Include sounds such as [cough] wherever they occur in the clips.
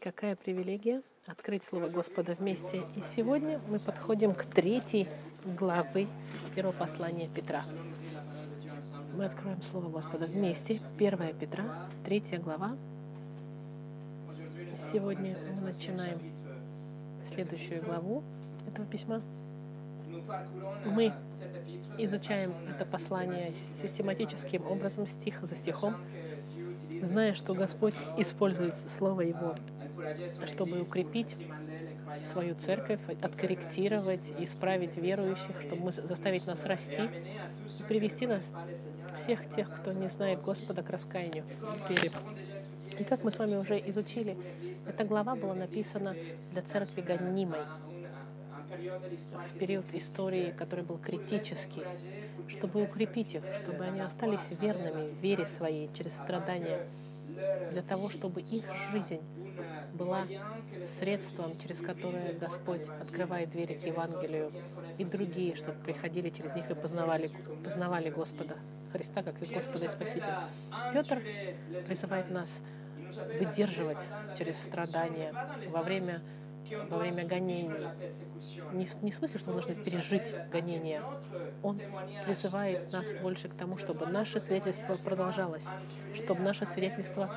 Какая привилегия открыть Слово Господа вместе. И сегодня мы подходим к третьей главы первого послания Петра. Мы откроем Слово Господа вместе. Первая Петра, третья глава. Сегодня мы начинаем следующую главу этого письма. Мы изучаем это послание систематическим образом, стих за стихом, зная, что Господь использует Слово Его чтобы укрепить свою церковь, откорректировать, исправить верующих, чтобы заставить нас расти и привести нас, всех тех, кто не знает Господа, к раскаянию и как мы с вами уже изучили, эта глава была написана для церкви гонимой в период истории, который был критический, чтобы укрепить их, чтобы они остались верными в вере своей через страдания, для того, чтобы их жизнь была средством, через которое Господь открывает двери к Евангелию, и другие, чтобы приходили через них и познавали, познавали Господа Христа, как их Господа и Спасителя. Петр призывает нас выдерживать через страдания во время во время гонений. Не в, не в смысле, что мы должны пережить гонения. Он призывает нас больше к тому, чтобы наше свидетельство продолжалось, чтобы наше свидетельство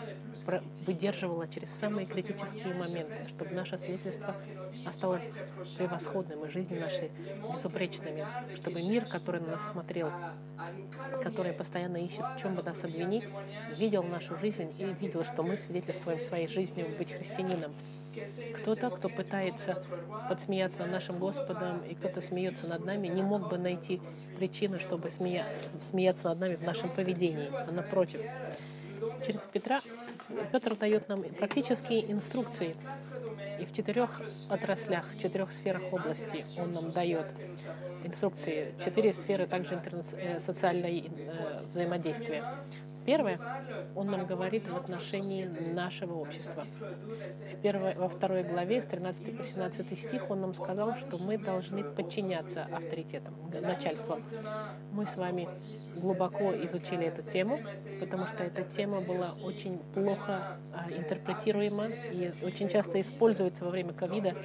выдерживало через самые критические моменты, чтобы наше свидетельство осталось превосходным и жизни нашей безупречными, чтобы мир, который на нас смотрел, который постоянно ищет, в чем бы нас обвинить, видел нашу жизнь и видел, что мы свидетельствуем своей жизнью быть христианином. Кто-то, кто пытается подсмеяться над нашим Господом, и кто-то смеется над нами, не мог бы найти причины, чтобы смея... смеяться над нами в нашем поведении, а напротив. Через Петра Петр дает нам практические инструкции, и в четырех отраслях, в четырех сферах области он нам дает инструкции. Четыре сферы также интерна... Э, социальное э, взаимодействие. Первое, он нам говорит в отношении нашего общества. В первой, во второй главе, с 13 по 17 стих, он нам сказал, что мы должны подчиняться авторитетам, начальству. Мы с вами глубоко изучили эту тему, потому что эта тема была очень плохо а, интерпретируема и очень часто используется во время ковида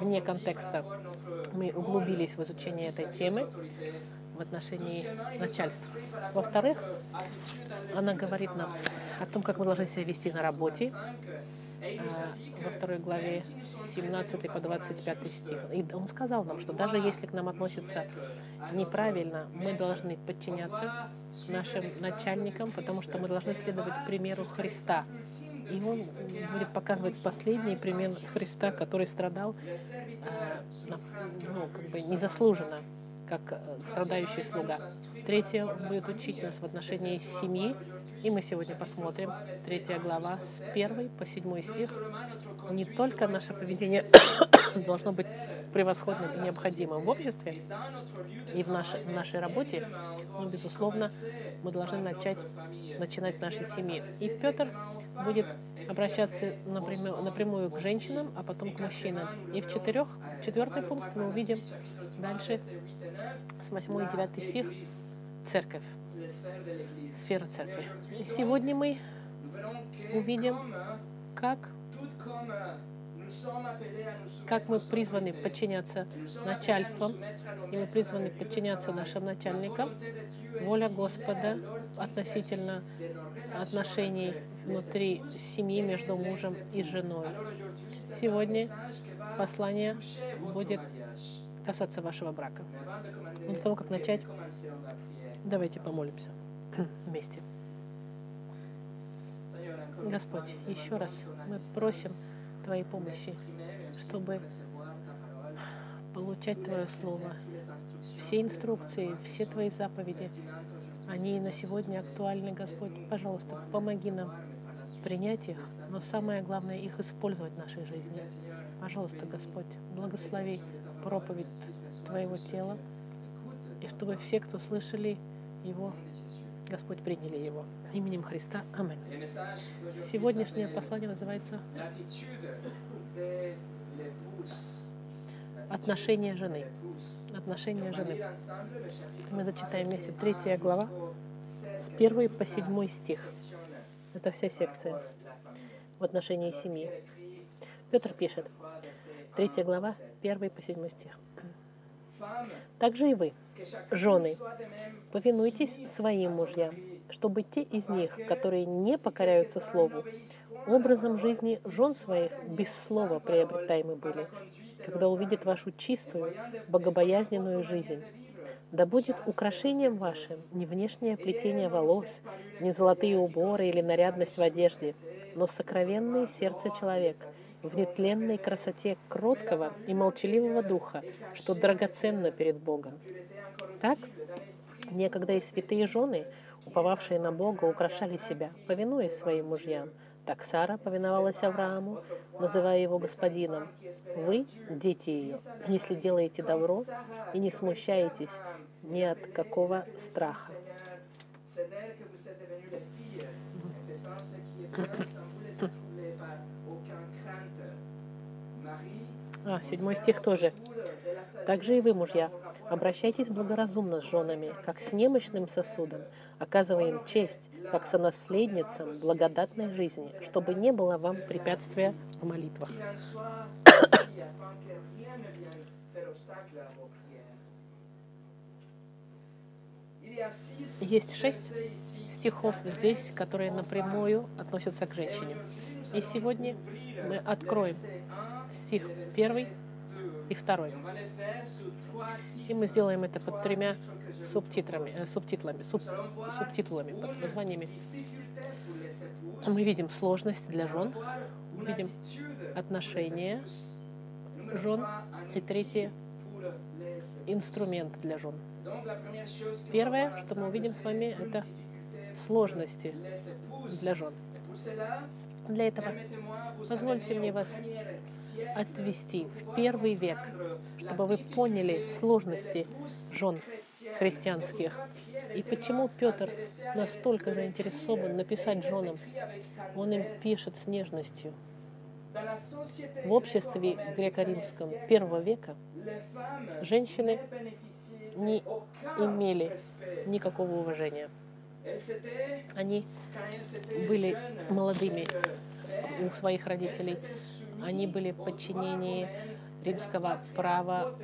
вне контекста. Мы углубились в изучение этой темы в отношении начальства. Во-вторых, она говорит нам о том, как мы должны себя вести на работе, а, во второй главе 17 по 25 стих. И он сказал нам, что даже если к нам относятся неправильно, мы должны подчиняться нашим начальникам, потому что мы должны следовать примеру Христа. И он будет показывать последний пример Христа, который страдал а, ну, как бы незаслуженно как э, страдающий слуга. Третье, будет учить нас в отношении семьи, и мы сегодня посмотрим, третья глава, с первой по седьмой стих. Не только наше поведение [coughs] должно быть превосходным и необходимым в обществе и в нашей, в нашей работе, но, безусловно, мы должны начать, начинать с нашей семьи. И Петр будет обращаться напрямую, напрямую к женщинам, а потом к мужчинам. И в четырех, четвертый пункт мы увидим дальше с 8 и 9 стих, церковь, сфера церкви. И сегодня мы увидим, как, как мы призваны подчиняться начальствам, и мы призваны подчиняться нашим начальникам. Воля Господа относительно отношений внутри семьи между мужем и женой. Сегодня послание будет касаться вашего брака. Но до того, как начать, давайте помолимся [clears throat] вместе. Господь, еще раз мы просим Твоей помощи, чтобы получать Твое Слово. Все инструкции, все Твои заповеди, они на сегодня актуальны, Господь. Пожалуйста, помоги нам принять их, но самое главное их использовать в нашей жизни. Пожалуйста, Господь, благослови проповедь Твоего тела, и чтобы все, кто слышали его, Господь приняли его. Именем Христа. Аминь. Сегодняшнее послание называется «Отношения жены». Отношения жены. Мы зачитаем вместе третья глава с 1 по 7 стих. Это вся секция в отношении семьи. Петр пишет, 3 глава, 1 по 7 стих. Также и вы, жены, повинуйтесь своим мужьям, чтобы те из них, которые не покоряются Слову, образом жизни жен своих без слова приобретаемы были, когда увидят вашу чистую, богобоязненную жизнь. Да будет украшением вашим не внешнее плетение волос, не золотые уборы или нарядность в одежде, но сокровенное сердце человека, в нетленной красоте кроткого и молчаливого духа, что драгоценно перед Богом. Так, некогда и святые жены, уповавшие на Бога, украшали себя, повинуясь своим мужьям. Так Сара повиновалась Аврааму, называя его господином. Вы — дети ее, если делаете добро и не смущаетесь ни от какого страха. А, седьмой стих тоже. Также и вы, мужья, обращайтесь благоразумно с женами, как с немощным сосудом, оказывая им честь, как сонаследницам благодатной жизни, чтобы не было вам препятствия в молитвах. Есть шесть стихов здесь, которые напрямую относятся к женщине. И сегодня мы откроем стих первый и второй. И мы сделаем это под тремя субтитрами, э, субтитлами, суб, субтитулами, под названиями. Мы видим сложность для жен, видим отношения жен, и третье — инструмент для жен. Первое, что мы увидим с вами, это сложности для жен. Для этого позвольте мне вас отвести в первый век, чтобы вы поняли сложности жен христианских и почему Петр настолько заинтересован написать женам. Он им пишет с нежностью. В обществе греко-римском первого века женщины не имели никакого уважения. Они были молодыми у своих родителей. Они были в подчинении римского права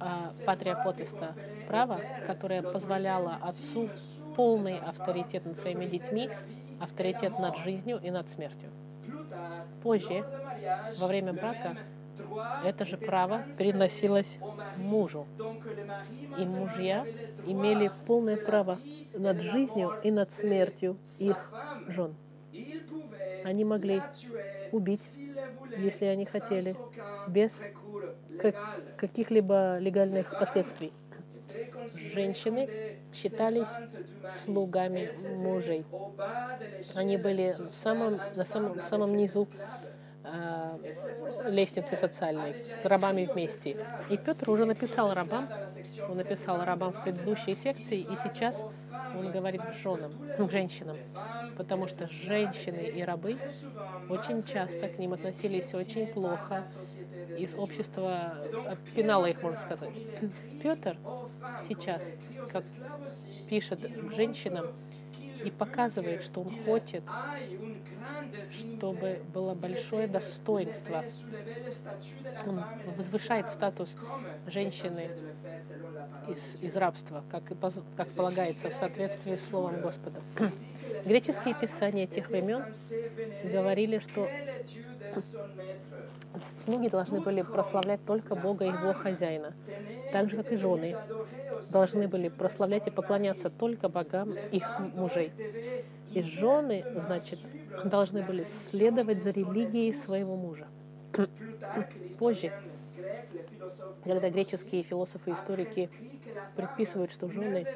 а, патрия потеста, право, которое позволяло отцу полный авторитет над своими детьми, авторитет над жизнью и над смертью. Позже, во время брака, это же право переносилось мужу. И мужья имели полное право над жизнью и над смертью их жен. Они могли убить, если они хотели, без каких-либо легальных последствий. Женщины считались слугами мужей. Они были в самом, на самом, самом низу лестницы социальной, с рабами вместе. И Петр уже написал рабам, он написал рабам в предыдущей секции, и сейчас он говорит женам, к женщинам, потому что женщины и рабы очень часто к ним относились очень плохо, из общества пинало их, можно сказать. Петр сейчас, как пишет к женщинам, и показывает, что он хочет, чтобы было большое достоинство. Он возвышает статус женщины из, из рабства, как, и, как полагается в соответствии с Словом Господа. Греческие писания тех времен говорили, что слуги должны были прославлять только Бога и Его хозяина, так же, как и жены должны были прославлять и поклоняться только богам их мужей. И жены, значит, должны были следовать за религией своего мужа. [clears throat] Позже, когда греческие философы и историки предписывают, что жены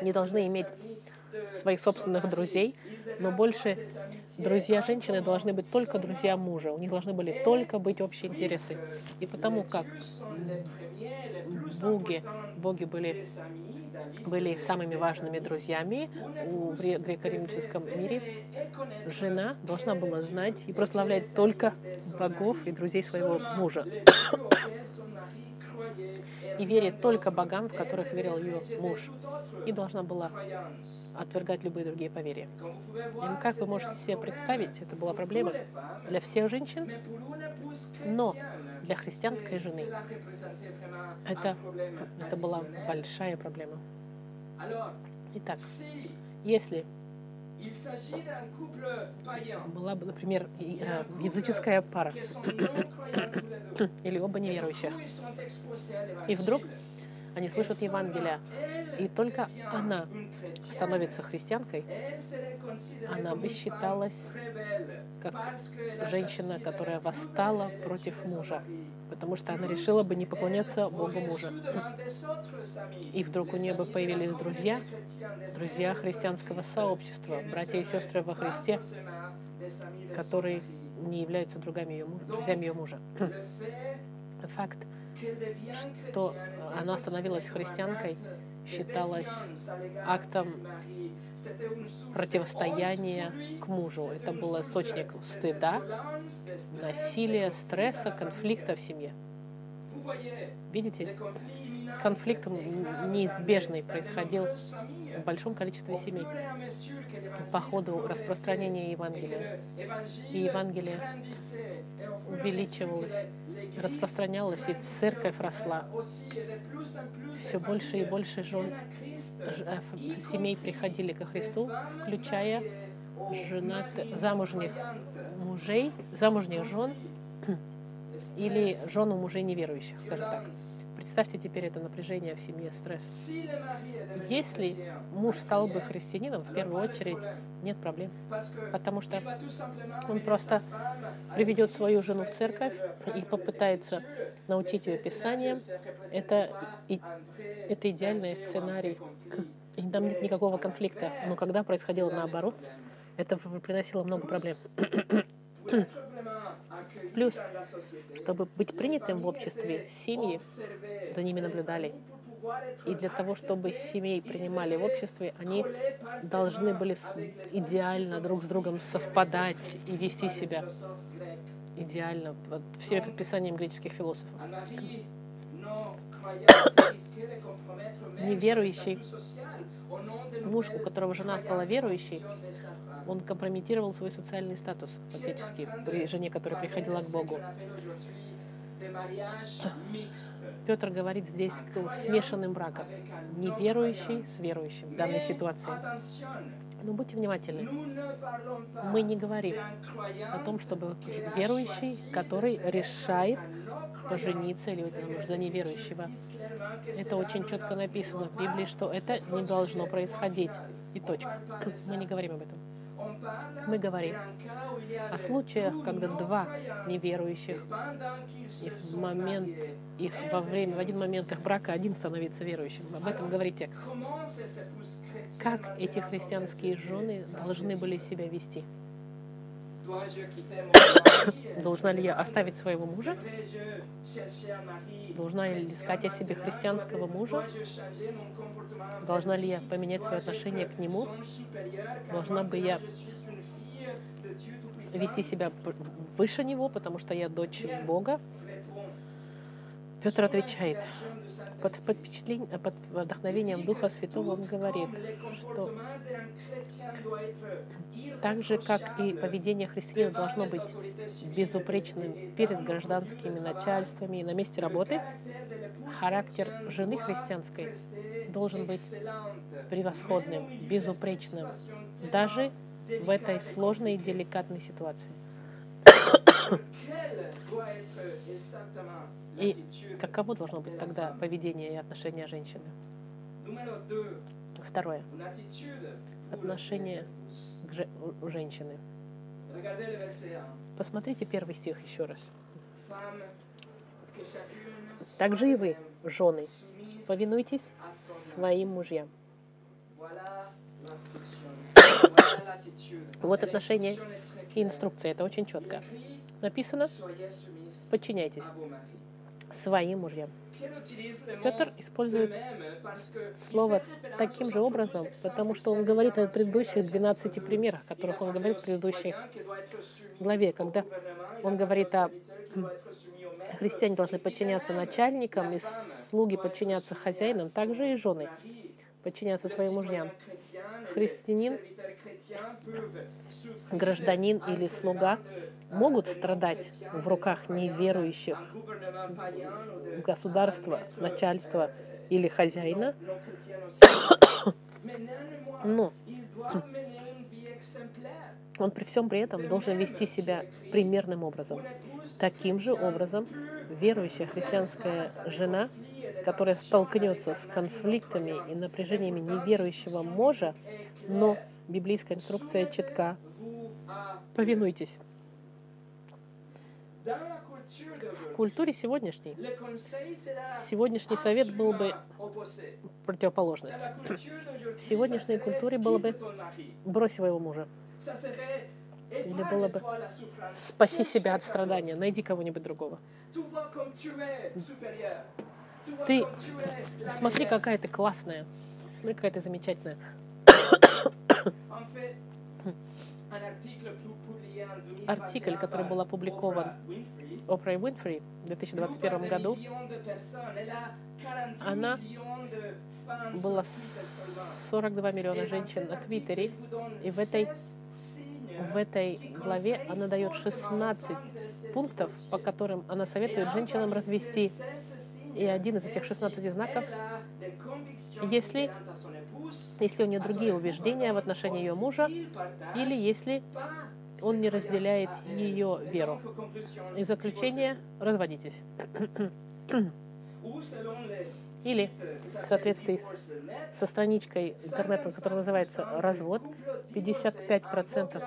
не должны иметь своих собственных друзей, но больше друзья женщины должны быть только друзья мужа. У них должны были только быть общие интересы. И потому как боги, боги были, были самыми важными друзьями у греко-римском мире, жена должна была знать и прославлять только богов и друзей своего мужа. И верить только богам, в которых верил ее муж, и должна была отвергать любые другие поверья. И как вы можете себе представить, это была проблема для всех женщин, но для христианской жены это, это была большая проблема. Итак, если была бы, например, э, языческая пара. Или оба неверующих. И вдруг они слышат Евангелие, и только она становится христианкой, она бы считалась как женщина, которая восстала против мужа, потому что она решила бы не поклоняться Богу мужа. И вдруг у нее бы появились друзья, друзья христианского сообщества, братья и сестры во Христе, которые не являются друзьями ее мужа. Факт, что она становилась христианкой, считалось актом противостояния к мужу. Это был источник стыда, насилия, стресса, конфликта в семье. Видите, конфликт неизбежный происходил в большом количестве семей по ходу распространения Евангелия. И Евангелие увеличивалось, распространялось, и церковь росла. Все больше и больше жен, э, семей приходили ко Христу, включая женат, замужних мужей, замужних жен или жену мужей неверующих, скажем так. Представьте теперь это напряжение в семье, стресс. Если муж стал бы христианином, в первую очередь нет проблем, потому что он просто приведет свою жену в церковь и попытается научить ее Писанием. Это, это идеальный сценарий. И там нет никакого конфликта. Но когда происходило наоборот, это приносило много проблем. Плюс, чтобы быть принятым в обществе, семьи за ними наблюдали. И для того, чтобы семей принимали в обществе, они должны были идеально друг с другом совпадать и вести себя идеально, под всеми предписаниями греческих философов. [coughs] Неверующий муж, у которого жена стала верующей, он компрометировал свой социальный статус фактически при жене, которая приходила к Богу. Петр говорит здесь к смешанным бракам. Неверующий с верующим в данной ситуации. Но будьте внимательны. Мы не говорим о том, чтобы верующий, который решает пожениться или замуж за неверующего. Это очень четко написано в Библии, что это не должно происходить. И точка. Мы не говорим об этом. Мы говорим о случаях, когда два неверующих, и в момент их, во время, в один момент их брака один становится верующим. Об этом говорит текст. Как эти христианские жены должны были себя вести? [coughs] Должна ли я оставить своего мужа? Должна ли искать о себе христианского мужа? Должна ли я поменять свое отношение к нему? Должна бы я вести себя выше него, потому что я дочь Бога? Петр отвечает, под, под, впечатлением, под вдохновением Духа Святого он говорит, что так же, как и поведение христианина должно быть безупречным перед гражданскими начальствами и на месте работы, характер жены христианской должен быть превосходным, безупречным, даже в этой сложной и деликатной ситуации. [coughs] [coughs] И каково должно быть тогда поведение и отношение женщины? Второе. Отношение к же, у женщины. Посмотрите первый стих еще раз. Также и вы, жены, повинуйтесь своим мужьям. [coughs] Вот отношение и инструкция. Это очень четко. Написано, подчиняйтесь своим мужьям. Петр использует слово таким же образом, потому что он говорит о предыдущих 12 примерах, о которых он говорит в предыдущей главе, когда он говорит о Христиане должны подчиняться начальникам, и слуги подчиняться хозяинам, также и жены подчиняться своим мужьям. Христианин, гражданин или слуга могут страдать в руках неверующих государства, начальства или хозяина, но он при всем при этом должен вести себя примерным образом. Таким же образом верующая христианская жена, которая столкнется с конфликтами и напряжениями неверующего мужа, но библейская инструкция четка. Повинуйтесь. В культуре сегодняшней сегодняшний совет был бы противоположность. В сегодняшней культуре было бы брось своего мужа. Или было бы спаси себя от страдания, найди кого-нибудь другого. Ты смотри, какая ты классная, смотри, какая ты замечательная. Артикль, который был опубликован Опрой Уинфри в 2021 году, она была 42 миллиона женщин на Твиттере, и в этой в этой главе она дает 16 пунктов, по которым она советует женщинам развести. И один из этих 16 знаков, если, если у нее другие убеждения в отношении ее мужа, или если он не разделяет ее веру. И заключение — разводитесь. Или в соответствии с, со страничкой интернета, которая называется «Развод», 55%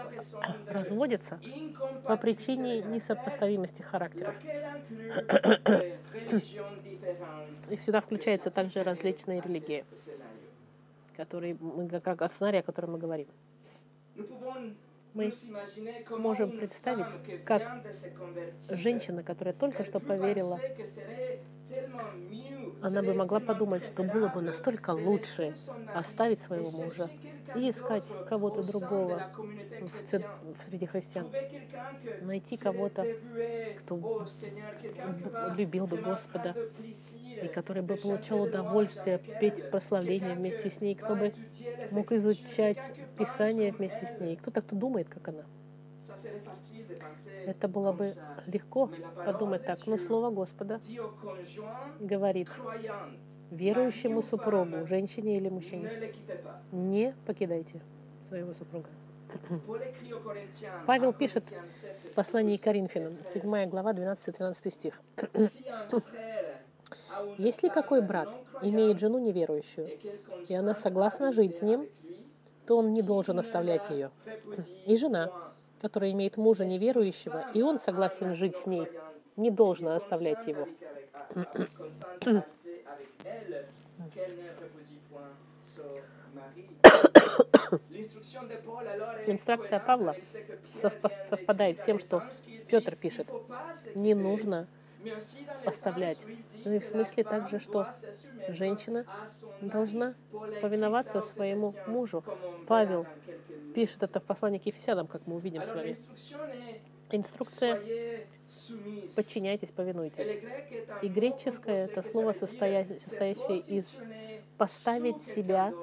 разводятся по причине несопоставимости характеров. И сюда включаются также различные религии, которые мы, как сценарий, о котором мы говорим. Мы можем представить, как женщина, которая только что поверила, она бы могла подумать, что было бы настолько лучше оставить своего мужа и искать кого-то другого в, в среди христиан. Найти кого-то, кто любил бы Господа и который бы получал удовольствие петь прославление вместе с ней, кто бы мог изучать Писание вместе с ней. Кто-то, кто думает, как она. Это было бы легко подумать так, но Слово Господа говорит верующему супругу, женщине или мужчине, не покидайте своего супруга. Павел пишет в послании Коринфянам, 7 глава, 12-13 стих. Если какой брат имеет жену неверующую, и она согласна жить с ним, то он не должен оставлять ее. И жена, которая имеет мужа неверующего, и он согласен жить с ней, не должна оставлять его. Инструкция Павла совпадает с тем, что Петр пишет. Не нужно оставлять. Ну и в смысле также, что женщина должна повиноваться своему мужу. Павел пишет это в послании к Ефесянам, как мы увидим с вами. Инструкция «подчиняйтесь, повинуйтесь». И греческое — это слово, состоящее из «поставить себя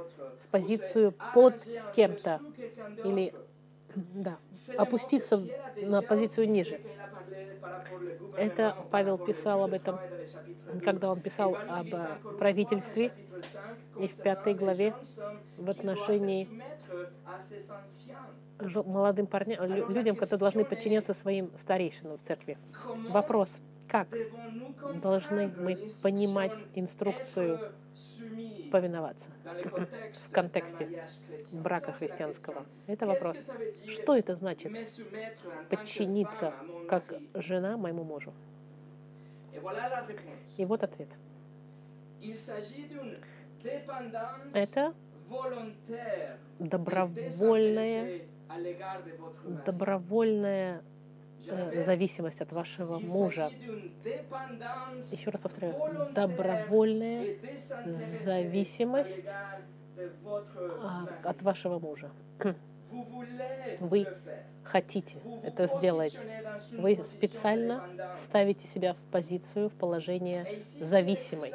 в позицию под кем-то» или [clears throat] да, опуститься на позицию ниже. Это Павел писал об этом, когда он писал об правительстве, и в пятой главе в отношении молодым парням, людям, которые должны подчиняться своим старейшинам в церкви. Вопрос, как должны мы понимать инструкцию повиноваться [laughs] в контексте брака христианского? Это вопрос. Что это значит подчиниться как жена моему мужу? И вот ответ. Это добровольная, добровольная э, зависимость от вашего мужа. Еще раз повторяю, добровольная зависимость от вашего мужа. Вы хотите это сделать. Вы специально ставите себя в позицию, в положение зависимой.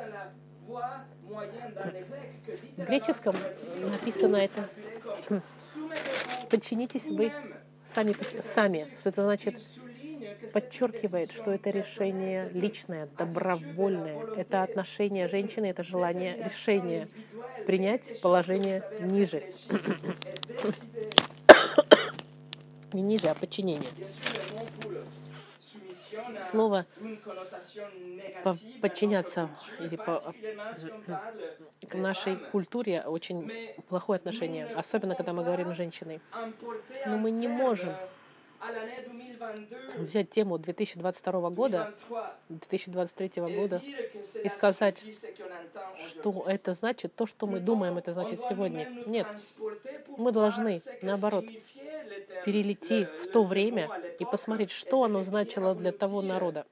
В греческом написано это. Подчинитесь вы сами, сами. Что это значит? Подчеркивает, что это решение личное, добровольное. Это отношение женщины, это желание, решение принять положение ниже. [coughs] Не ниже, а подчинение. Слово по подчиняться или по к нашей культуре очень плохое отношение, особенно когда мы говорим с женщиной. Но мы не можем взять тему 2022 года, 2023 года и сказать, что это значит, то, что мы думаем, это значит сегодня. Нет, мы должны, наоборот, перелети в то время и посмотреть, что оно значило для того народа.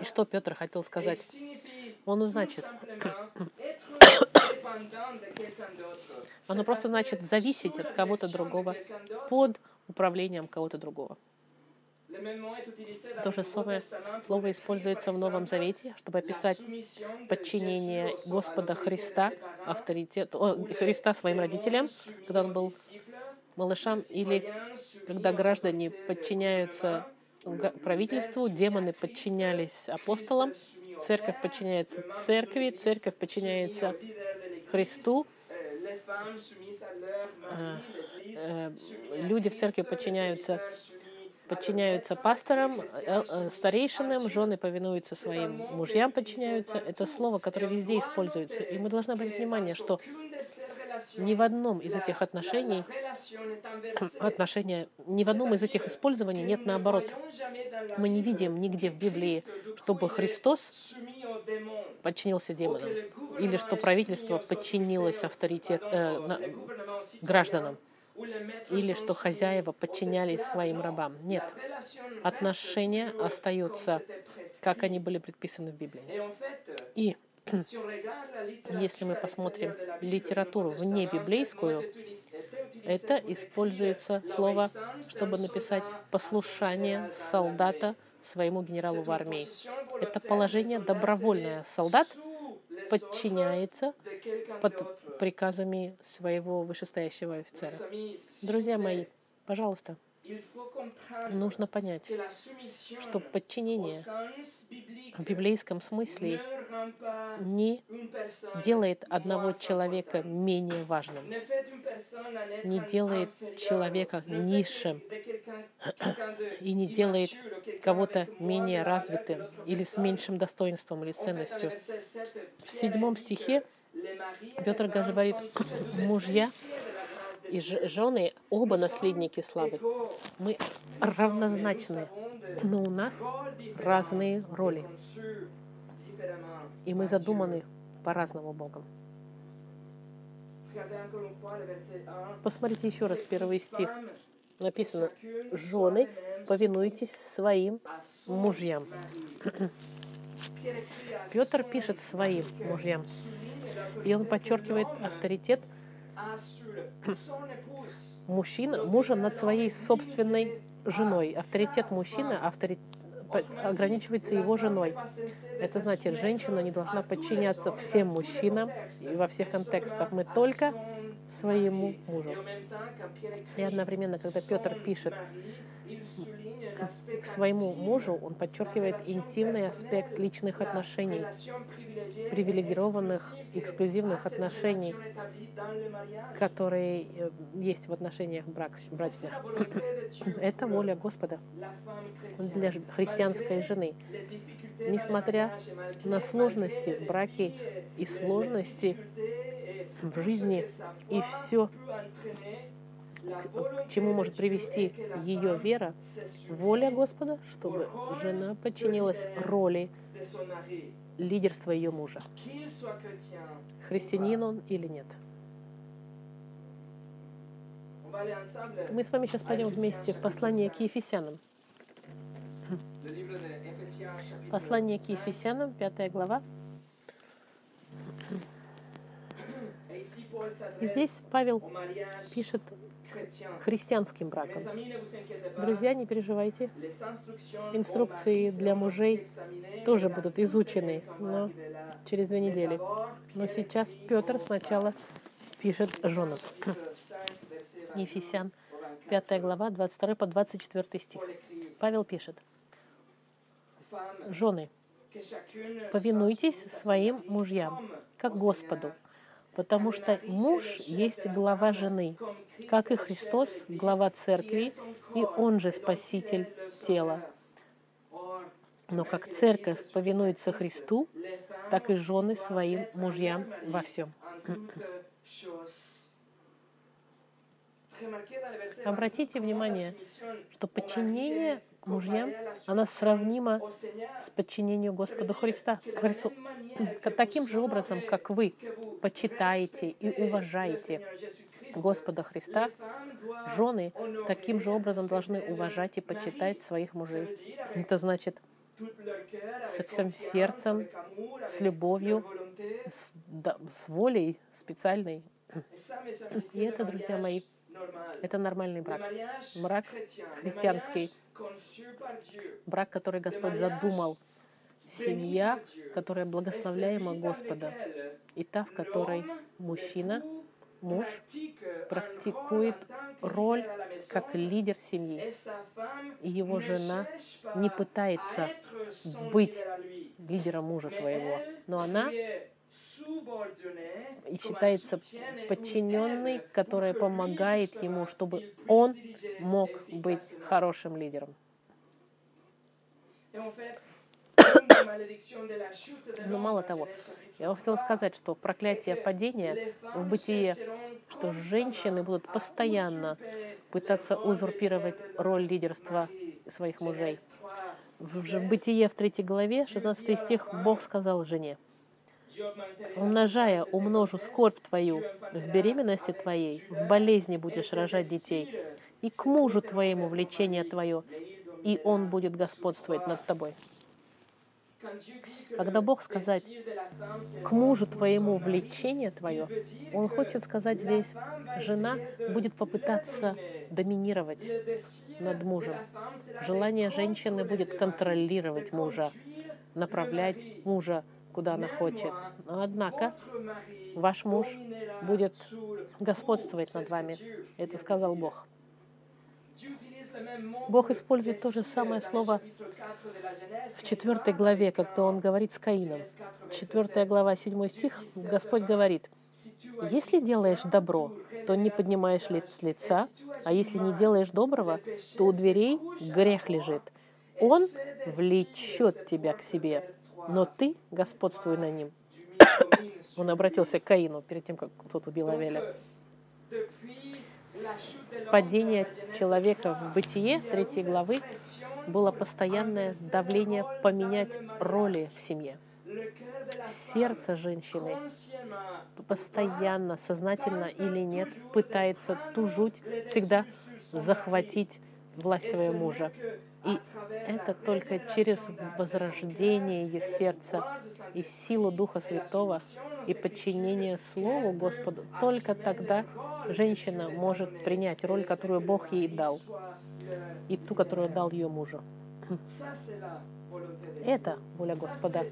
И что Петр хотел сказать? Он значит, [coughs] оно просто значит зависеть от кого-то другого под управлением кого-то другого. То же самое слово используется в Новом Завете, чтобы описать подчинение Господа Христа, авторитет, о, Христа своим родителям, когда он был малышам, или когда граждане подчиняются правительству, демоны подчинялись апостолам, церковь подчиняется церкви, церковь подчиняется Христу, а, э, люди в церкви подчиняются подчиняются пасторам, э, э, старейшинам, жены повинуются своим мужьям, подчиняются. Это слово, которое везде используется. И мы должны обратить внимание, что ни в одном из этих отношений, отношения, ни в одном из этих использований нет наоборот. Мы не видим нигде в Библии, чтобы Христос подчинился демонам, или что правительство подчинилось авторитет, э, на, гражданам, или что хозяева подчинялись своим рабам. Нет. Отношения остаются, как они были предписаны в Библии. И если мы посмотрим литературу вне библейскую, это используется слово, чтобы написать послушание солдата своему генералу в армии. Это положение добровольное. Солдат подчиняется под приказами своего вышестоящего офицера. Друзья мои, пожалуйста, нужно понять, что подчинение в библейском смысле не делает одного человека менее важным, не делает человека низшим и не делает кого-то менее развитым или с меньшим достоинством или ценностью. В седьмом стихе Петр говорит, мужья и жены оба наследники славы. Мы равнозначны, но у нас разные роли. И мы задуманы по-разному Богом. Посмотрите еще раз первый стих. Написано, жены, повинуйтесь своим мужьям. [clears throat] Петр пишет своим мужьям. И он подчеркивает авторитет [clears throat] мужчина, мужа над своей собственной женой. Авторитет мужчины авторитет, ограничивается его женой. Это значит, женщина не должна подчиняться всем мужчинам и во всех контекстах. Мы только своему мужу. И одновременно, когда Петр пишет к своему мужу, он подчеркивает интимный аспект личных отношений, привилегированных, эксклюзивных отношений, которые э, есть в отношениях брачных. [coughs] Это воля Господа для христианской жены. Несмотря на сложности в браке и сложности в жизни и все, к чему может привести ее вера, воля Господа, чтобы жена подчинилась роли лидерства ее мужа. Христианин он или нет. Мы с вами сейчас пойдем вместе в послание к Ефесянам. Послание к Ефесянам, пятая глава. Здесь Павел пишет христианским браком. Друзья, не переживайте. Инструкции для мужей тоже будут изучены, но через две недели. Но сейчас Петр сначала пишет женам. Ефесян, 5 глава, 22 по 24 стих. Павел пишет. Жены, повинуйтесь своим мужьям, как Господу, потому что муж есть глава жены, как и Христос, глава церкви, и он же спаситель тела. Но как церковь повинуется Христу, так и жены своим мужьям во всем. Обратите внимание, что подчинение мужьям, оно сравнимо с подчинением Господу Христа, Христу. Таким же образом, как вы почитаете и уважаете Господа Христа, жены таким же образом должны уважать и почитать своих мужей. Это значит со всем сердцем, с любовью, с, да, с волей специальной. И это, друзья мои, это нормальный брак. Брак христианский. Брак, который Господь задумал. Семья, которая благословляема Господа. И та, в которой мужчина, муж практикует роль как лидер семьи. И его жена не пытается быть лидером мужа своего, но она и считается подчиненной, которая помогает ему, чтобы он мог быть хорошим лидером. [coughs] Но мало того, я вам хотела сказать, что проклятие падения в бытие, что женщины будут постоянно пытаться узурпировать роль лидерства своих мужей. В бытие в третьей главе, 16 стих, Бог сказал жене, умножая, умножу скорбь твою, в беременности твоей, в болезни будешь рожать детей, и к мужу твоему влечение твое, и он будет господствовать над тобой. Когда Бог сказать к мужу твоему влечение твое, Он хочет сказать здесь, жена будет попытаться доминировать над мужем. Желание женщины будет контролировать мужа, направлять мужа куда она хочет. Однако ваш муж будет господствовать над вами. Это сказал Бог. Бог использует то же самое слово в четвертой главе, когда Он говорит с Каином. Четвертая глава, седьмой стих, Господь говорит, «Если делаешь добро, то не поднимаешь ли с лица, а если не делаешь доброго, то у дверей грех лежит. Он влечет тебя к себе, но ты господствуй на ним. [coughs] Он обратился к Каину перед тем, как тот убил Авеля. С падения человека в бытие третьей главы было постоянное давление поменять роли в семье. Сердце женщины постоянно, сознательно или нет, пытается тужуть, всегда захватить власть своего мужа. И это только через возрождение ее сердца и силу Духа Святого и подчинение Слову Господу, только тогда женщина может принять роль, которую Бог ей дал, и ту, которую дал ее мужу. Это воля Господа.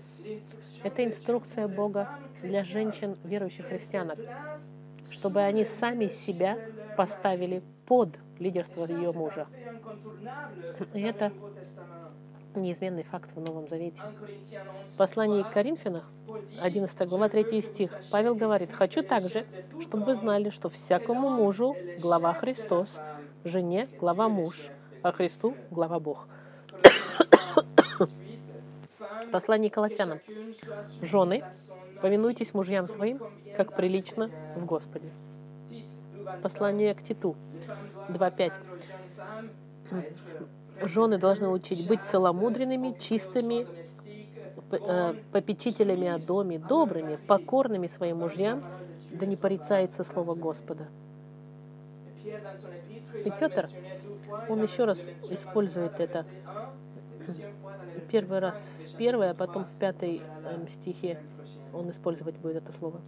Это инструкция Бога для женщин, верующих христианок, чтобы они сами себя поставили под лидерство ее мужа. И это неизменный факт в Новом Завете. В послании к Коринфянах, 11 глава, 3 стих, Павел говорит, «Хочу также, чтобы вы знали, что всякому мужу глава Христос, жене глава муж, а Христу глава Бог». Послание к Колоссянам. «Жены, повинуйтесь мужьям своим, как прилично в Господе». Послание к Титу 2.5 жены должны учить быть целомудренными, чистыми, э, попечителями о доме, добрыми, покорными своим мужьям, да не порицается слово Господа. И Петр, он еще раз использует это. Первый раз в первой, а потом в пятой эм, стихе он использовать будет это слово.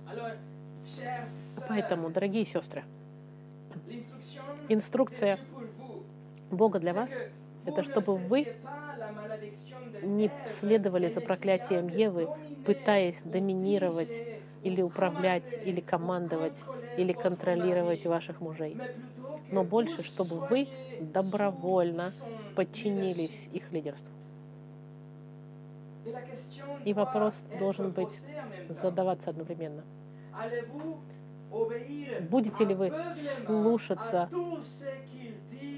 Поэтому, дорогие сестры, инструкция Бога для вас — это чтобы вы не следовали за проклятием Евы, пытаясь доминировать или управлять, или командовать, или контролировать ваших мужей, но больше, чтобы вы добровольно подчинились их лидерству. И вопрос должен быть задаваться одновременно. Будете ли вы слушаться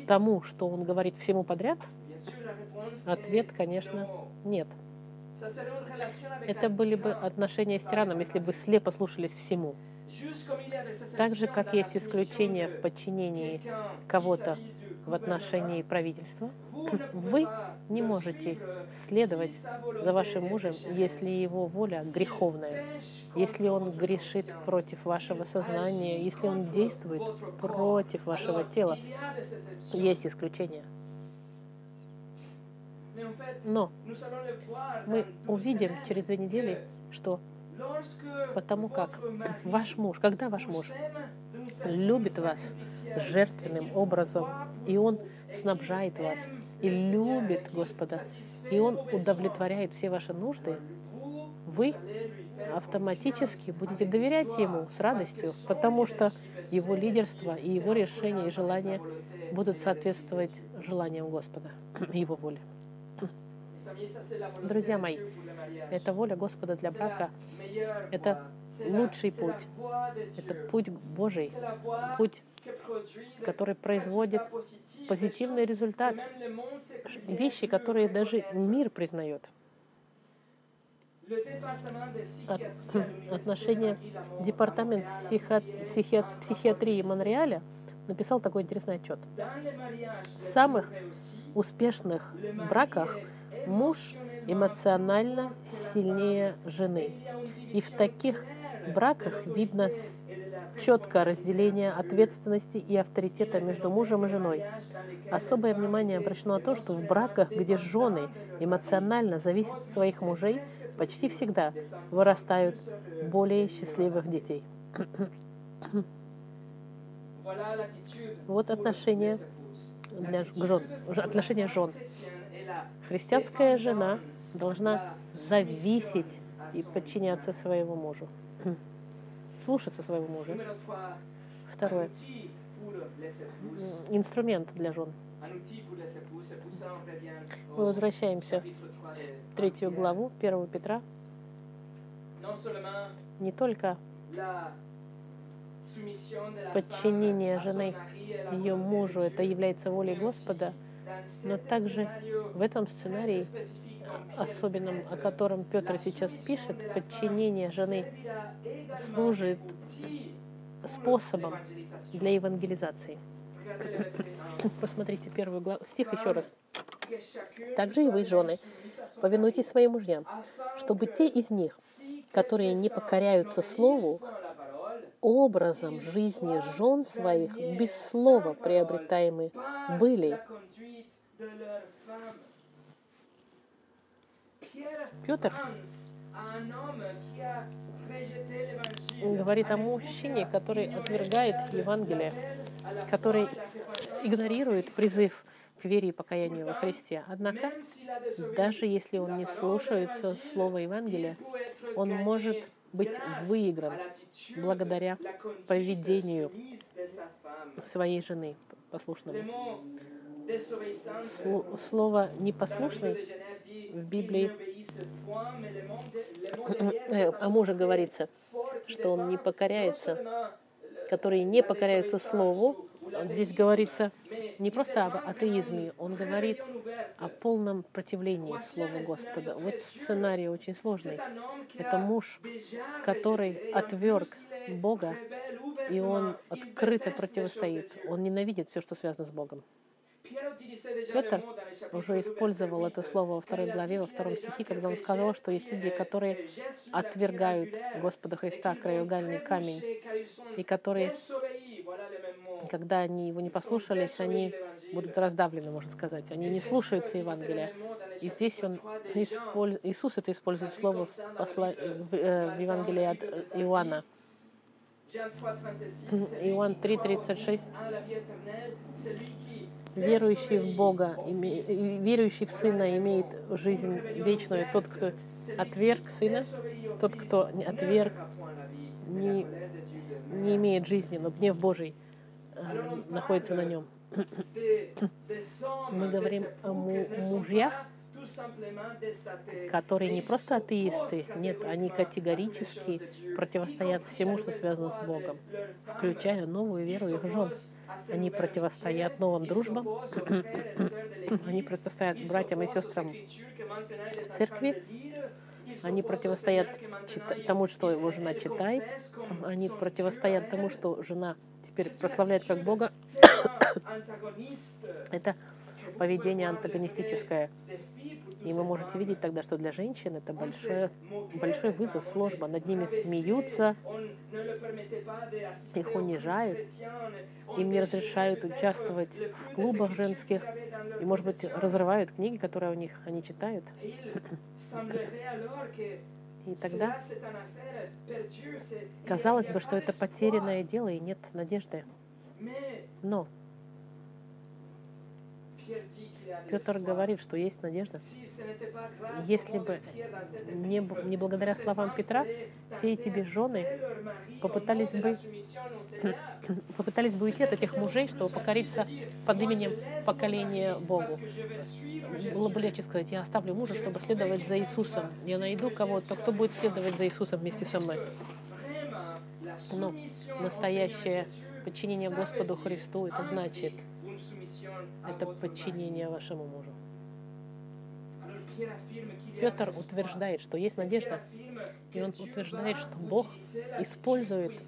тому, что он говорит всему подряд? Ответ, конечно, нет. Это были бы отношения с тираном, если бы слепо слушались всему. Так же, как есть исключение в подчинении кого-то в отношении правительства, вы не можете следовать за вашим мужем, если его воля греховная, если он грешит против вашего сознания, если он действует против вашего тела. Есть исключения. Но мы увидим через две недели, что потому как ваш муж, когда ваш муж любит вас жертвенным образом, и он снабжает вас, и любит Господа, и он удовлетворяет все ваши нужды, вы автоматически будете доверять ему с радостью, потому что его лидерство и его решения и желания будут соответствовать желаниям Господа его воле. Друзья мои, это воля Господа для брака. Это лучший путь. Это путь Божий. Путь, который производит позитивный результат. Вещи, которые даже мир признает. От, отношение департамент психиатрии Монреаля написал такой интересный отчет. В самых успешных браках муж эмоционально сильнее жены. И в таких браках видно четкое разделение ответственности и авторитета между мужем и женой. Особое внимание обращено на то, что в браках, где жены эмоционально зависят от своих мужей, почти всегда вырастают более счастливых детей. Вот отношения для жен, отношения жен. Христианская жена должна зависеть и подчиняться своему мужу. Слушаться своего мужа. Второе. Инструмент для жен. Мы возвращаемся в третью главу 1 Петра. Не только подчинение жены ее мужу, это является волей Господа, но также в этом сценарии, особенном, о котором Петр сейчас пишет, подчинение жены служит способом для евангелизации. [coughs] Посмотрите первый глав... стих еще раз. Также и вы, жены, повинуйтесь своим мужьям, чтобы те из них, которые не покоряются Слову, образом жизни жен своих без слова приобретаемы были. Петр говорит о мужчине, который отвергает Евангелие, который игнорирует призыв к вере и покаянию во Христе. Однако, даже если он не слушается слова Евангелия, он может быть выигран благодаря поведению своей жены послушному. Слово «непослушный» в Библии о муже говорится, что он не покоряется, которые не покоряются Слову. Здесь говорится не просто об атеизме, он говорит о полном противлении Слову Господа. Вот сценарий очень сложный. Это муж, который отверг Бога, и он открыто противостоит. Он ненавидит все, что связано с Богом. Петр уже использовал это слово во второй главе, во втором стихе, когда он сказал, что есть люди, которые отвергают Господа Христа, краеугольный камень, и которые, когда они его не послушались, они будут раздавлены, можно сказать. Они не слушаются Евангелия. И здесь он, Иисус это использует слово в, посла... в, э, Евангелии от Иоанна. Иоанн 3,36. Верующий в Бога, верующий в Сына имеет жизнь вечную. Тот, кто отверг Сына, тот, кто отверг, не, не имеет жизни, но гнев Божий э, находится на нем. [coughs] Мы говорим о мужьях, которые не просто атеисты, нет, они категорически противостоят всему, что связано с Богом, включая новую веру их жен. [coughs] Они противостоят новым дружбам, они противостоят братьям и сестрам. В церкви, они противостоят тому, что его жена читает, они противостоят тому, что жена теперь прославляет как Бога. [coughs] Это поведение антагонистическое. И вы можете видеть тогда, что для женщин это большой, большой вызов, сложно. Над ними смеются, их унижают, им не разрешают участвовать в клубах женских, и, может быть, разрывают книги, которые у них они читают. И тогда казалось бы, что это потерянное дело и нет надежды. Но Петр говорит, что есть надежда. Если бы не, не благодаря словам Петра, все эти жены попытались бы, [clears throat] попытались бы уйти от этих мужей, чтобы покориться под именем поколения Богу. Было бы легче сказать, я оставлю мужа, чтобы следовать за Иисусом. Я найду кого-то, кто будет следовать за Иисусом вместе со мной. Но настоящее подчинение Господу Христу, это значит это подчинение вашему мужу. Петр утверждает, что есть надежда, и он утверждает, что Бог использует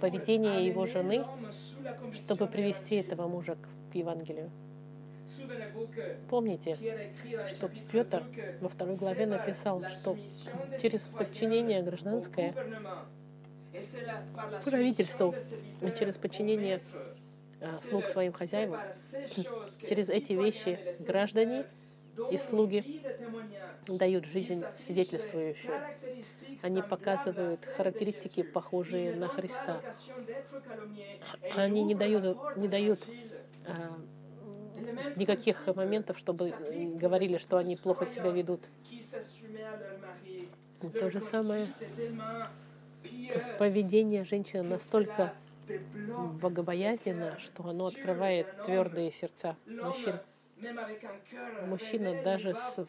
поведение его жены, чтобы привести этого мужа к Евангелию. Помните, что Петр во второй главе написал, что через подчинение гражданское правительству через подчинение а, слуг своим хозяевам. Через эти вещи граждане и слуги дают жизнь свидетельствующую. Они показывают характеристики, похожие на Христа. Они не дают, не дают а, никаких моментов, чтобы говорили, что они плохо себя ведут. То же самое поведение женщины настолько богобоязненно, что оно открывает твердые сердца мужчин. Мужчина даже с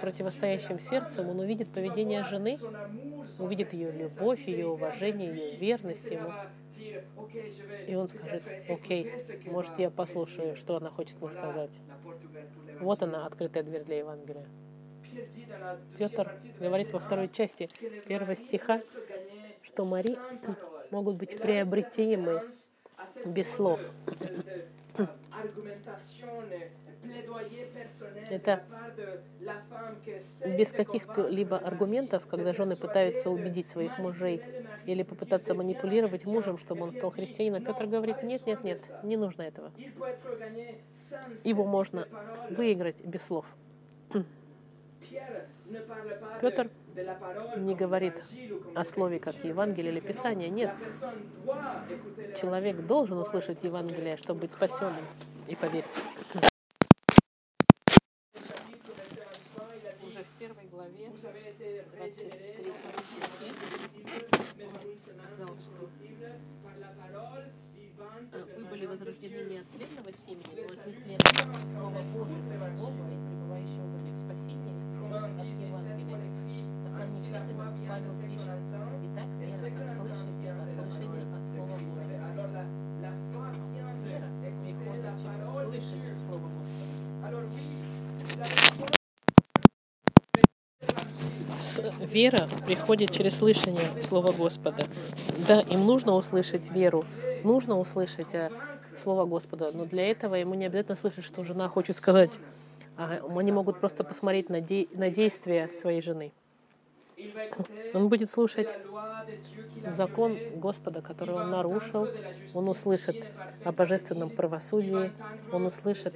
противостоящим сердцем, он увидит поведение жены, увидит ее любовь, ее уважение, ее верность ему. И он скажет, окей, может, я послушаю, что она хочет мне сказать. Вот она, открытая дверь для Евангелия. Петр говорит во второй части первого стиха, что Мари могут быть приобретимы без слов. Это без каких-то либо аргументов, когда жены пытаются убедить своих мужей или попытаться манипулировать мужем, чтобы он стал христианином. Петр говорит, нет, нет, нет, не нужно этого. Его можно выиграть без слов. Петр не говорит о слове как Евангелие или Писание. Нет. Человек должен услышать Евангелие, чтобы быть спасенным и поверить. Вера приходит через слышание Слова Господа. Да, им нужно услышать веру, нужно услышать э, Слово Господа, но для этого ему не обязательно слышать, что жена хочет сказать. А они могут просто посмотреть на, де- на действия своей жены. Он будет слушать закон Господа, который он нарушил. Он услышит о божественном правосудии. Он услышит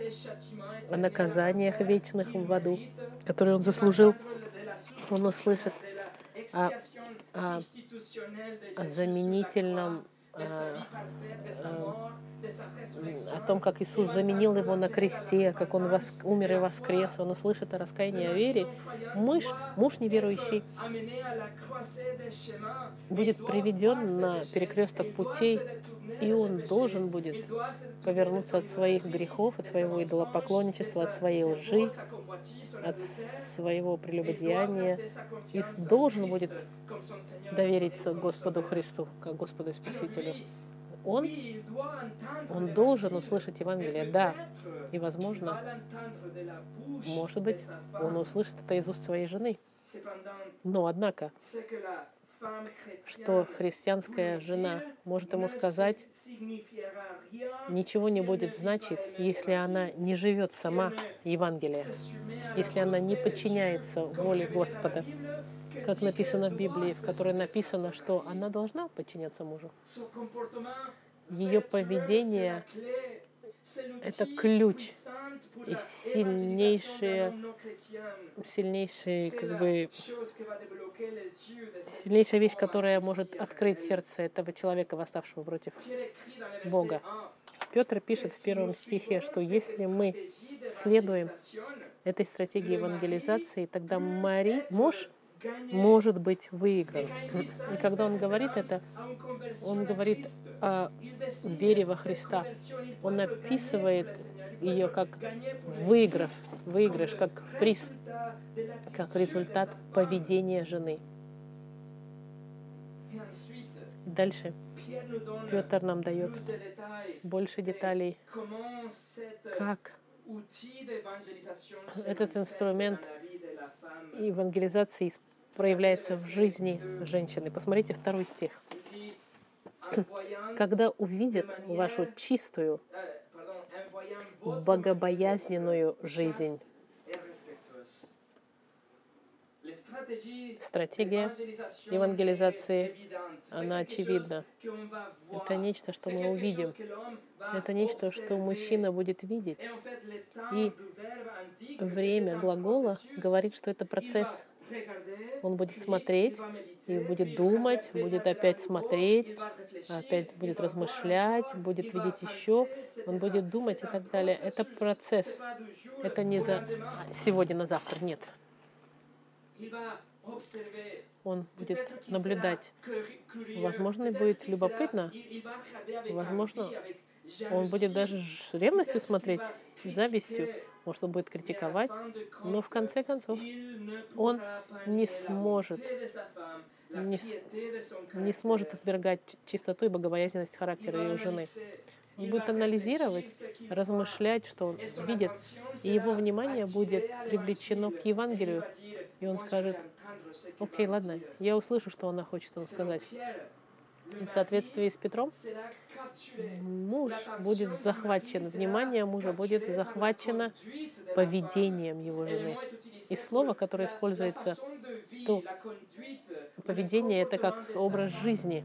о наказаниях вечных в аду, которые он заслужил. Он услышит о, о, о заменительном о том, как Иисус заменил его на кресте, как он вос, умер и воскрес, он услышит о раскаянии о вере, муж, муж неверующий будет приведен на перекресток путей, и он должен будет повернуться от своих грехов, от своего идолопоклонничества, от своей лжи, от своего прелюбодеяния, и должен будет довериться Господу Христу, как Господу Спасителю он, он должен услышать Евангелие, да. И, возможно, может быть, он услышит это из уст своей жены. Но, однако, что христианская жена может ему сказать, ничего не будет значить, если она не живет сама Евангелие, если она не подчиняется воле Господа как написано в Библии, в которой написано, что она должна подчиняться мужу. Ее поведение — это ключ и сильнейшие, сильнейшие, как бы, сильнейшая вещь, которая может открыть сердце этого человека, восставшего против Бога. Петр пишет в первом стихе, что если мы следуем этой стратегии евангелизации, тогда Мари, муж — может быть выигран. И когда он говорит это, он говорит о вере во Христа. Он описывает ее как выигрыш, выигрыш, как приз, как результат поведения жены. Дальше Петр нам дает больше деталей, как этот инструмент евангелизации проявляется в жизни женщины. Посмотрите второй стих. Когда увидят вашу чистую, богобоязненную жизнь, стратегия евангелизации, она очевидна. Это нечто, что мы увидим. Это нечто, что мужчина будет видеть. И время глагола говорит, что это процесс он будет смотреть и будет думать, будет опять смотреть, опять будет размышлять, будет видеть еще, он будет думать и так далее. Это процесс. Это не за сегодня на завтра, нет. Он будет наблюдать. Возможно, будет любопытно. Возможно, он будет даже с ревностью смотреть, завистью. Может, он будет критиковать, но в конце концов он не сможет, не, не сможет отвергать чистоту и богобоязненность характера ее жены. Он будет анализировать, размышлять, что он видит, и его внимание будет привлечено к Евангелию, и он скажет, окей, ладно, я услышу, что она хочет ему сказать. И в соответствии с Петром муж будет захвачен, внимание мужа будет захвачено поведением его жены. И слово, которое используется, то поведение — это как образ жизни.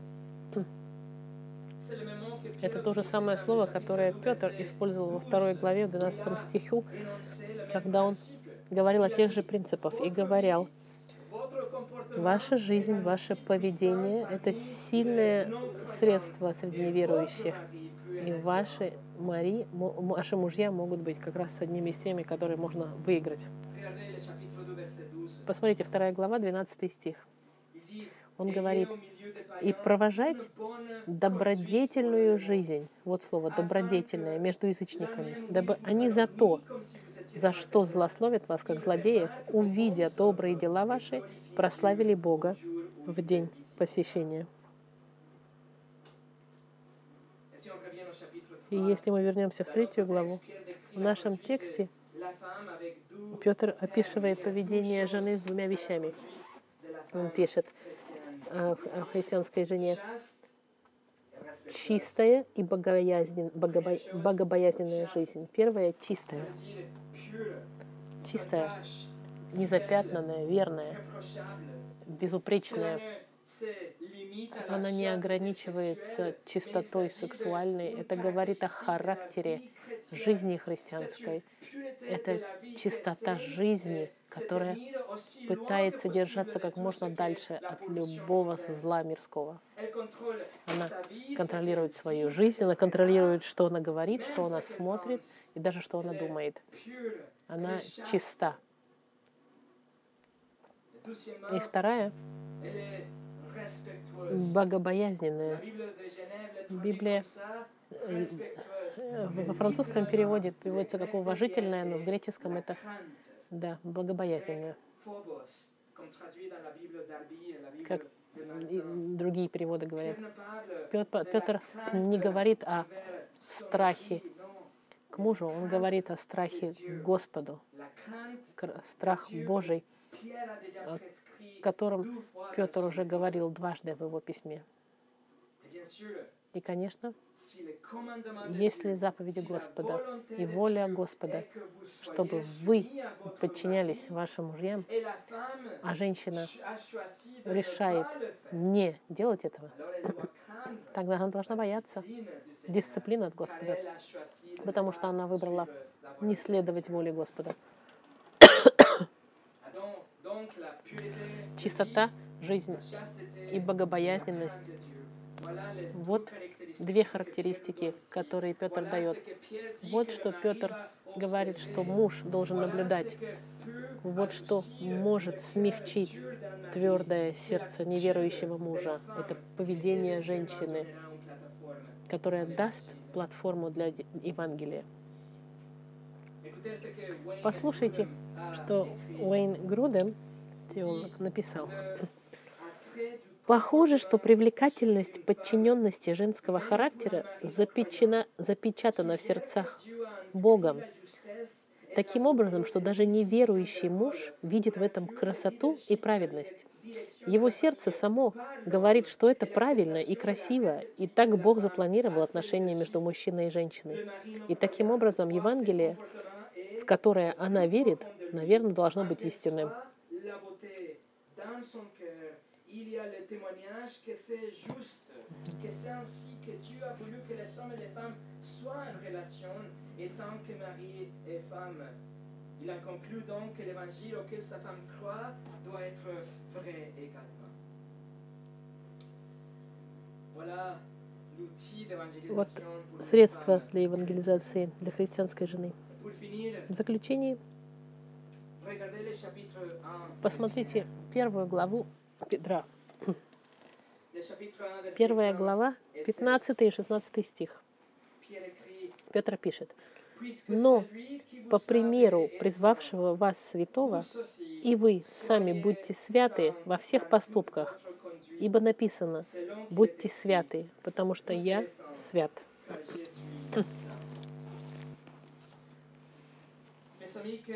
Это то же самое слово, которое Петр использовал во второй главе, в 12 стиху, когда он говорил о тех же принципах и говорил, Ваша жизнь, ваше поведение — это сильное средство среди неверующих. И ваши, Мари, ваши мужья могут быть как раз одними из теми, которые можно выиграть. Посмотрите, вторая глава, 12 стих. Он говорит, и провожать добродетельную жизнь. Вот слово добродетельное между язычниками, дабы они за то, за что злословят вас, как злодеев, увидя добрые дела ваши, прославили Бога в день посещения. И если мы вернемся в третью главу, в нашем тексте Петр описывает поведение жены с двумя вещами. Он пишет о христианской жене чистая и богобоязнен, богобо, богобоязненная жизнь. Первая — чистая. Чистая, незапятнанная, верная, безупречная. Она не ограничивается чистотой сексуальной. Это говорит о характере жизни христианской. Это чистота жизни, которая пытается держаться как можно дальше от любого зла мирского. Она контролирует свою жизнь, она контролирует, что она говорит, что она смотрит и даже что она думает. Она чиста. И вторая богобоязненная. Библия э, во французском переводе переводится как уважительное, но в греческом это да, богобоязненное. Как другие переводы говорят. Петр, Петр не говорит о страхе к мужу, он говорит о страхе Господу, страх Божий, о котором Петр уже говорил дважды в его письме. И, конечно, если заповеди Господа и воля Господа, чтобы вы подчинялись вашим мужьям, а женщина решает не делать этого, [laughs] тогда она должна бояться дисциплины от Господа, потому что она выбрала не следовать воле Господа. [coughs] Чистота, жизнь и богобоязненность вот две характеристики, которые Петр дает. Вот что Петр говорит, что муж должен наблюдать. Вот что может смягчить твердое сердце неверующего мужа. Это поведение женщины, которая даст платформу для Евангелия. Послушайте, что Уэйн Груден, теолог, написал. Похоже, что привлекательность подчиненности женского характера запечена, запечатана в сердцах Богом. Таким образом, что даже неверующий муж видит в этом красоту и праведность. Его сердце само говорит, что это правильно и красиво, и так Бог запланировал отношения между мужчиной и женщиной. И таким образом Евангелие, в которое она верит, наверное, должно быть истинным il en conclut donc que l'évangile auquel sa femme croit doit être vrai également. Voilà Вот средства для евангелизации для христианской жены. В заключении посмотрите первую главу Петра. Первая глава, 15 и 16 стих. Петр пишет, «Но по примеру призвавшего вас святого, и вы сами будьте святы во всех поступках, ибо написано, будьте святы, потому что я свят». [laughs]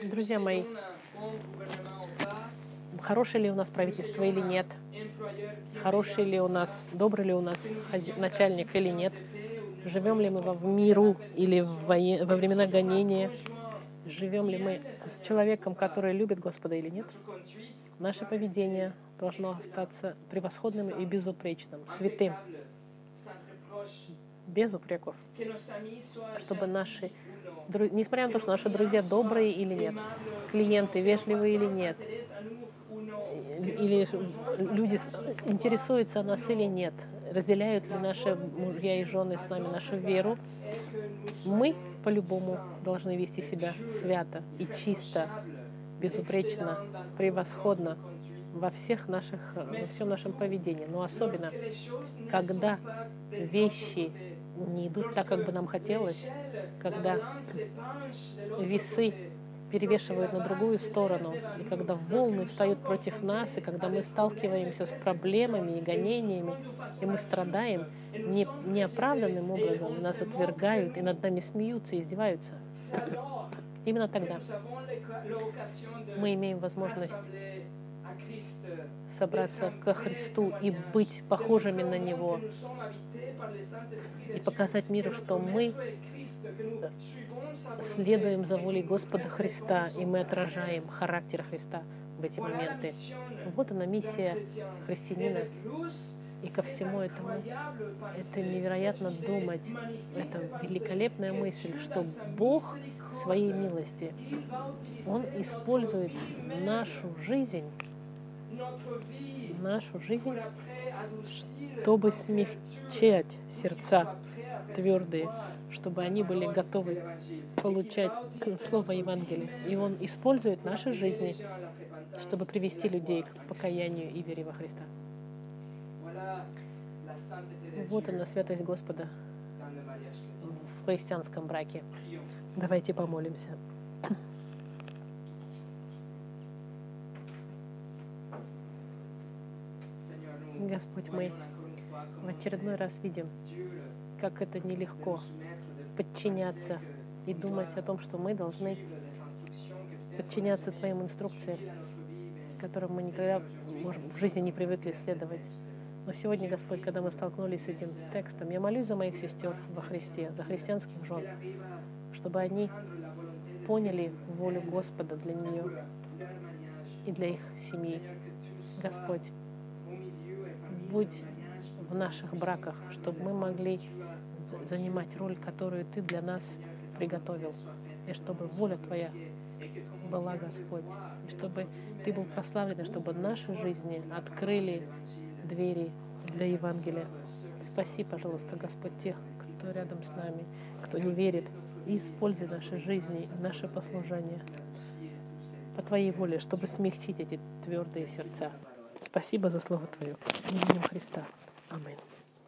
Друзья мои, хорошее ли у нас правительство или нет, хороший ли у нас, добрый ли у нас начальник или нет, живем ли мы в миру или в воен... во времена гонения, живем ли мы с человеком, который любит Господа или нет. Наше поведение должно остаться превосходным и безупречным, святым, без упреков, чтобы наши, несмотря на то, что наши друзья добрые или нет, клиенты вежливые или нет, или люди интересуются нас или нет, разделяют ли наши мужья и жены с нами нашу веру, мы по-любому должны вести себя свято и чисто, безупречно, превосходно во всех наших, во всем нашем поведении. Но особенно, когда вещи не идут так, как бы нам хотелось, когда весы перевешивают на другую сторону, и когда волны встают против нас, и когда мы сталкиваемся с проблемами и гонениями, и мы страдаем не, неоправданным образом, нас отвергают, и над нами смеются и издеваются. Именно тогда мы имеем возможность собраться ко Христу и быть похожими на Него, и показать миру, что мы следуем за волей Господа Христа, и мы отражаем характер Христа в эти моменты. Вот она миссия христианина. И ко всему этому это невероятно думать, это великолепная мысль, что Бог своей милости, Он использует нашу жизнь, нашу жизнь, чтобы смягчать сердца твердые, чтобы они были готовы получать Слово Евангелия. И Он использует наши жизни, чтобы привести людей к покаянию и вере во Христа. Вот она, святость Господа в христианском браке. Давайте помолимся. Господь, мы в очередной раз видим, как это нелегко подчиняться и думать о том, что мы должны подчиняться Твоим инструкциям, которым мы никогда может, в жизни не привыкли следовать. Но сегодня, Господь, когда мы столкнулись с этим текстом, я молюсь за моих сестер во Христе, за христианских жен, чтобы они поняли волю Господа для нее и для их семьи. Господь, будь в наших браках, чтобы мы могли занимать роль, которую Ты для нас приготовил, и чтобы воля Твоя была, Господь, и чтобы Ты был прославлен, и чтобы наши жизни открыли двери для Евангелия. Спаси, пожалуйста, Господь, тех, кто рядом с нами, кто не верит, и используй наши жизни, наше послужение по Твоей воле, чтобы смягчить эти твердые сердца. Спасибо за Слово Твое. Именем Христа. Аминь.